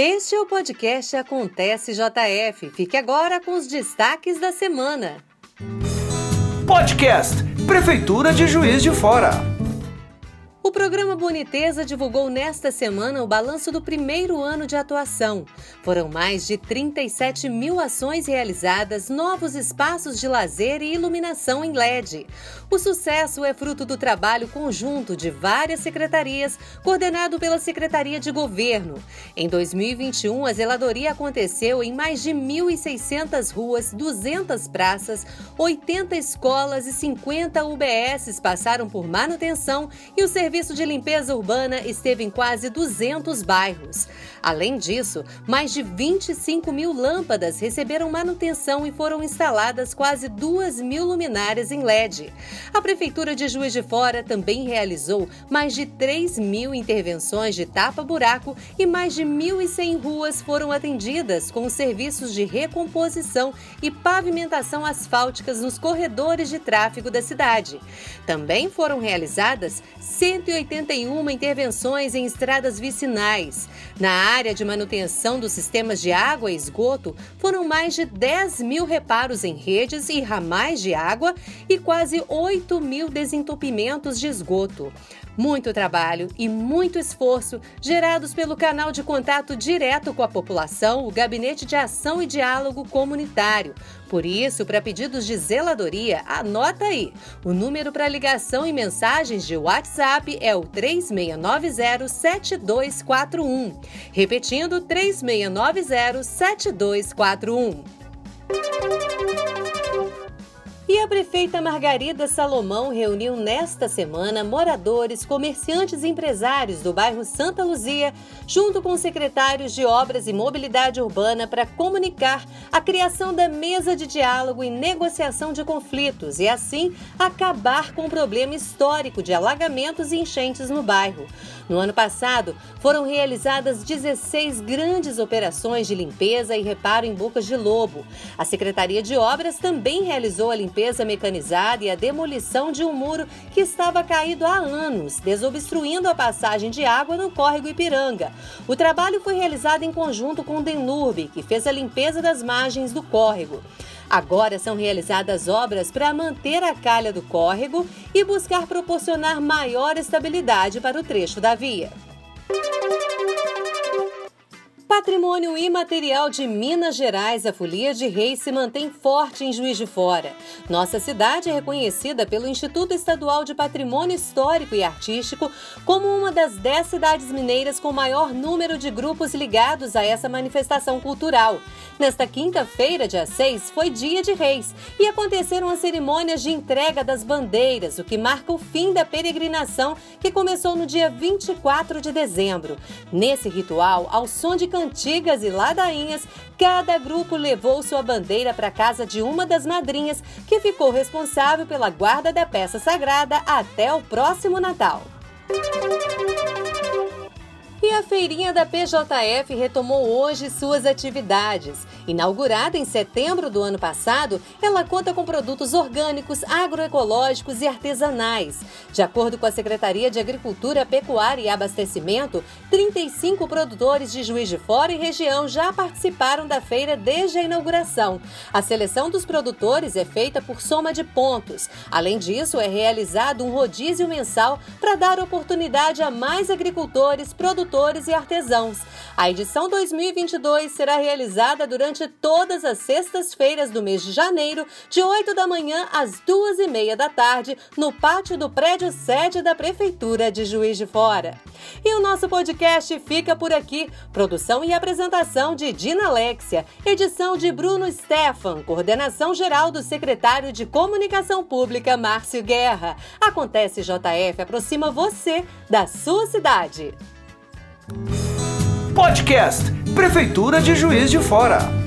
Este é o podcast Acontece JF. Fique agora com os destaques da semana. Podcast Prefeitura de Juiz de Fora. O programa Boniteza divulgou nesta semana o balanço do primeiro ano de atuação. Foram mais de 37 mil ações realizadas, novos espaços de lazer e iluminação em LED. O sucesso é fruto do trabalho conjunto de várias secretarias, coordenado pela Secretaria de Governo. Em 2021, a zeladoria aconteceu em mais de 1.600 ruas, 200 praças, 80 escolas e 50 UBSs passaram por manutenção e o serviço serviço de limpeza urbana esteve em quase 200 bairros. Além disso, mais de 25 mil lâmpadas receberam manutenção e foram instaladas quase 2 mil luminárias em LED. A Prefeitura de Juiz de Fora também realizou mais de 3 mil intervenções de tapa-buraco e mais de 1.100 ruas foram atendidas com serviços de recomposição e pavimentação asfálticas nos corredores de tráfego da cidade. Também foram realizadas 100 181 intervenções em estradas vicinais. Na área de manutenção dos sistemas de água e esgoto, foram mais de 10 mil reparos em redes e ramais de água e quase 8 mil desentupimentos de esgoto. Muito trabalho e muito esforço gerados pelo canal de contato direto com a população, o Gabinete de Ação e Diálogo Comunitário. Por isso, para pedidos de zeladoria, anota aí. O número para ligação e mensagens de WhatsApp é o 3690-7241. Repetindo, 3690-7241. E a prefeita Margarida Salomão reuniu nesta semana moradores, comerciantes e empresários do bairro Santa Luzia, junto com secretários de Obras e Mobilidade Urbana, para comunicar a criação da mesa de diálogo e negociação de conflitos e, assim, acabar com o problema histórico de alagamentos e enchentes no bairro. No ano passado, foram realizadas 16 grandes operações de limpeza e reparo em Bocas de Lobo. A Secretaria de Obras também realizou a limpeza mecanizada e a demolição de um muro que estava caído há anos, desobstruindo a passagem de água no córrego Ipiranga. O trabalho foi realizado em conjunto com o Denurbe, que fez a limpeza das margens do córrego. Agora são realizadas obras para manter a calha do córrego e buscar proporcionar maior estabilidade para o trecho da via. Patrimônio imaterial de Minas Gerais, a Folia de Reis se mantém forte em Juiz de Fora. Nossa cidade é reconhecida pelo Instituto Estadual de Patrimônio Histórico e Artístico como uma das dez cidades mineiras com maior número de grupos ligados a essa manifestação cultural. Nesta quinta-feira, dia 6, foi dia de Reis e aconteceram as cerimônias de entrega das bandeiras, o que marca o fim da peregrinação que começou no dia 24 de dezembro. Nesse ritual, ao som de cantigas e ladainhas, cada grupo levou sua bandeira para casa de uma das madrinhas, que ficou responsável pela guarda da peça sagrada até o próximo Natal. A feirinha da PJF retomou hoje suas atividades. Inaugurada em setembro do ano passado, ela conta com produtos orgânicos, agroecológicos e artesanais. De acordo com a Secretaria de Agricultura, Pecuária e Abastecimento, 35 produtores de Juiz de Fora e região já participaram da feira desde a inauguração. A seleção dos produtores é feita por soma de pontos. Além disso, é realizado um rodízio mensal para dar oportunidade a mais agricultores, produtores produtores e artesãos. A edição 2022 será realizada durante todas as sextas-feiras do mês de janeiro, de 8 da manhã às 2 e meia da tarde, no pátio do prédio sede da Prefeitura de Juiz de Fora. E o nosso podcast fica por aqui. Produção e apresentação de Dina Alexia, edição de Bruno Stefan, coordenação geral do secretário de Comunicação Pública, Márcio Guerra. Acontece JF aproxima você da sua cidade. Podcast Prefeitura de Juiz de Fora.